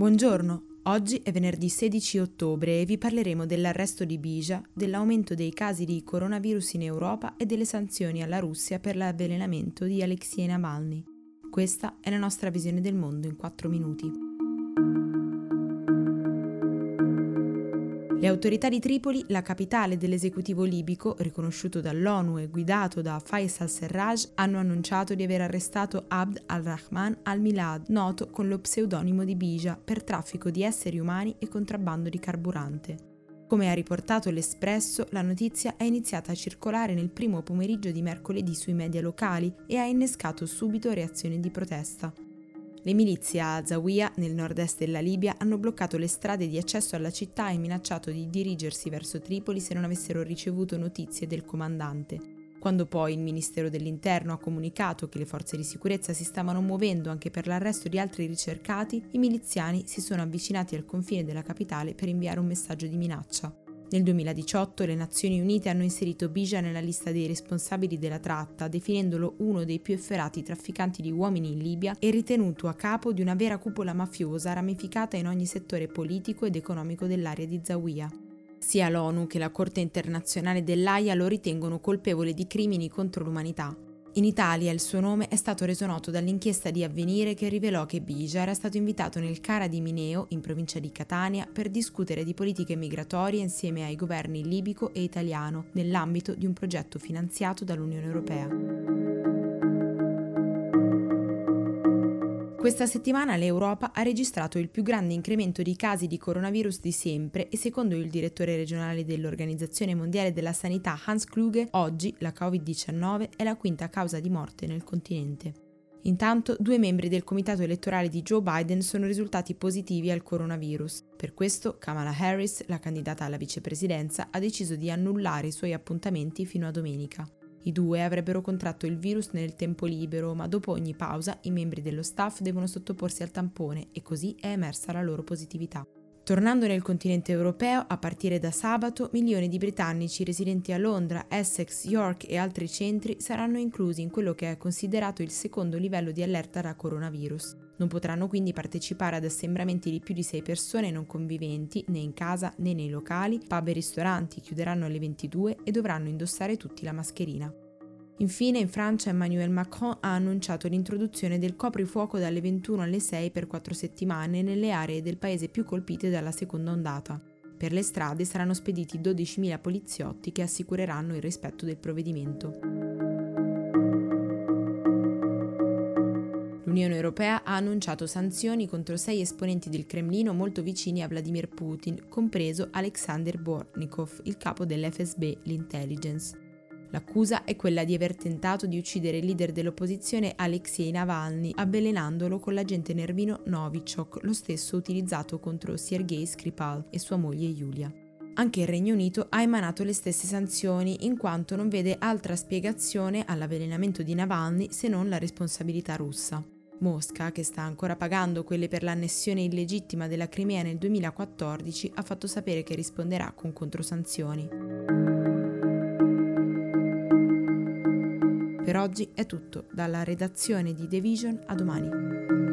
Buongiorno, oggi è venerdì 16 ottobre e vi parleremo dell'arresto di Bija, dell'aumento dei casi di coronavirus in Europa e delle sanzioni alla Russia per l'avvelenamento di Alexei Navalny. Questa è la nostra visione del mondo in 4 minuti. Le autorità di Tripoli, la capitale dell'esecutivo libico, riconosciuto dall'ONU e guidato da Faisal Serraj, hanno annunciato di aver arrestato Abd al-Rahman al-Milad, noto con lo pseudonimo di Bija, per traffico di esseri umani e contrabbando di carburante. Come ha riportato l'Espresso, la notizia è iniziata a circolare nel primo pomeriggio di mercoledì sui media locali e ha innescato subito reazioni di protesta. Le milizie a Zawiya, nel nord-est della Libia, hanno bloccato le strade di accesso alla città e minacciato di dirigersi verso Tripoli se non avessero ricevuto notizie del comandante. Quando poi il Ministero dell'Interno ha comunicato che le forze di sicurezza si stavano muovendo anche per l'arresto di altri ricercati, i miliziani si sono avvicinati al confine della capitale per inviare un messaggio di minaccia. Nel 2018 le Nazioni Unite hanno inserito Bija nella lista dei responsabili della tratta, definendolo uno dei più efferati trafficanti di uomini in Libia e ritenuto a capo di una vera cupola mafiosa ramificata in ogni settore politico ed economico dell'area di Zawiya. Sia l'ONU che la Corte internazionale dell'AIA lo ritengono colpevole di crimini contro l'umanità. In Italia il suo nome è stato reso noto dall'inchiesta di Avvenire che rivelò che Bija era stato invitato nel Cara di Mineo, in provincia di Catania, per discutere di politiche migratorie insieme ai governi libico e italiano, nell'ambito di un progetto finanziato dall'Unione Europea. Questa settimana l'Europa ha registrato il più grande incremento di casi di coronavirus di sempre e secondo il direttore regionale dell'Organizzazione Mondiale della Sanità Hans Kluge, oggi la Covid-19 è la quinta causa di morte nel continente. Intanto, due membri del comitato elettorale di Joe Biden sono risultati positivi al coronavirus. Per questo, Kamala Harris, la candidata alla vicepresidenza, ha deciso di annullare i suoi appuntamenti fino a domenica. I due avrebbero contratto il virus nel tempo libero, ma dopo ogni pausa i membri dello staff devono sottoporsi al tampone e così è emersa la loro positività. Tornando nel continente europeo, a partire da sabato, milioni di britannici residenti a Londra, Essex, York e altri centri saranno inclusi in quello che è considerato il secondo livello di allerta da coronavirus. Non potranno quindi partecipare ad assembramenti di più di 6 persone non conviventi né in casa né nei locali, pub e ristoranti chiuderanno alle 22 e dovranno indossare tutti la mascherina. Infine in Francia Emmanuel Macron ha annunciato l'introduzione del coprifuoco dalle 21 alle 6 per 4 settimane nelle aree del paese più colpite dalla seconda ondata. Per le strade saranno spediti 12.000 poliziotti che assicureranno il rispetto del provvedimento. L'Unione Europea ha annunciato sanzioni contro sei esponenti del Cremlino molto vicini a Vladimir Putin, compreso Alexander Bornikov, il capo dell'FSB, l'intelligence. L'accusa è quella di aver tentato di uccidere il leader dell'opposizione Alexei Navalny, avvelenandolo con l'agente nervino Novichok, lo stesso utilizzato contro Sergei Skripal e sua moglie Yulia. Anche il Regno Unito ha emanato le stesse sanzioni in quanto non vede altra spiegazione all'avvelenamento di Navalny se non la responsabilità russa. Mosca, che sta ancora pagando quelle per l'annessione illegittima della Crimea nel 2014, ha fatto sapere che risponderà con controsanzioni. Per oggi è tutto, dalla redazione di The Vision a domani.